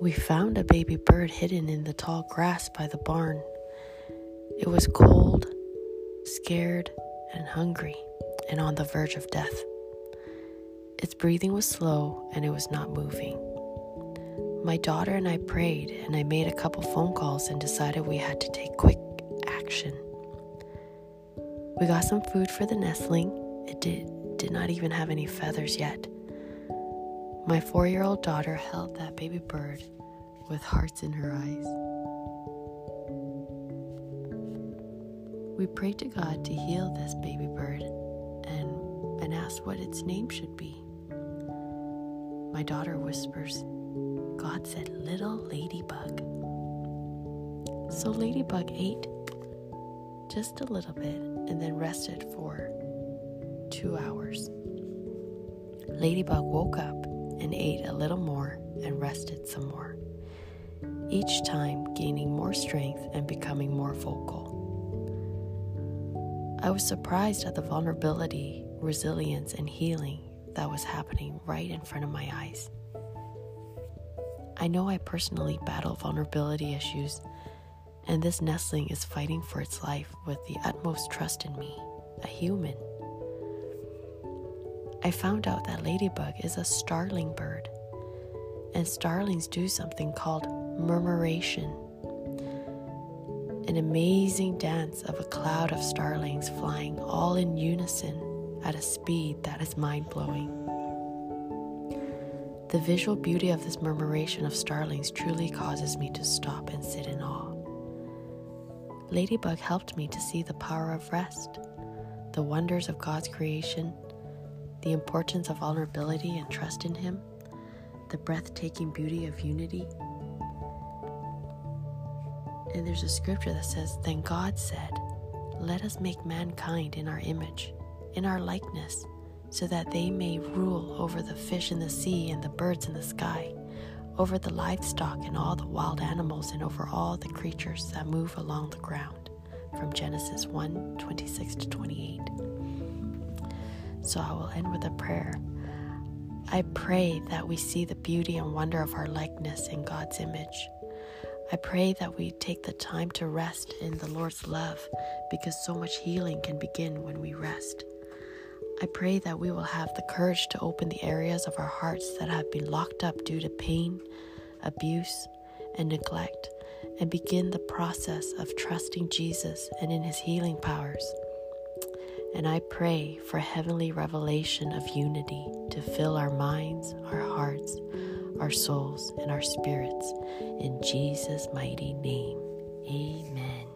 we found a baby bird hidden in the tall grass by the barn. It was cold, scared, and hungry, and on the verge of death. Its breathing was slow and it was not moving. My daughter and I prayed, and I made a couple phone calls and decided we had to take quick action. We got some food for the nestling. It did, did not even have any feathers yet. My four year old daughter held that baby bird with hearts in her eyes. We prayed to God to heal this baby bird and, and asked what its name should be. My daughter whispers, God said, Little Ladybug. So Ladybug ate just a little bit and then rested for two hours. Ladybug woke up and ate a little more and rested some more, each time gaining more strength and becoming more vocal. I was surprised at the vulnerability, resilience, and healing that was happening right in front of my eyes. I know I personally battle vulnerability issues, and this nestling is fighting for its life with the utmost trust in me, a human. I found out that ladybug is a starling bird, and starlings do something called murmuration an amazing dance of a cloud of starlings flying all in unison at a speed that is mind blowing. The visual beauty of this murmuration of starlings truly causes me to stop and sit in awe. Ladybug helped me to see the power of rest, the wonders of God's creation, the importance of vulnerability and trust in Him, the breathtaking beauty of unity. And there's a scripture that says, Then God said, Let us make mankind in our image, in our likeness so that they may rule over the fish in the sea and the birds in the sky, over the livestock and all the wild animals, and over all the creatures that move along the ground. From Genesis 1 26 to 28. So I will end with a prayer. I pray that we see the beauty and wonder of our likeness in God's image. I pray that we take the time to rest in the Lord's love because so much healing can begin when we rest. I pray that we will have the courage to open the areas of our hearts that have been locked up due to pain, abuse, and neglect, and begin the process of trusting Jesus and in his healing powers. And I pray for heavenly revelation of unity to fill our minds, our hearts, our souls, and our spirits. In Jesus' mighty name, amen.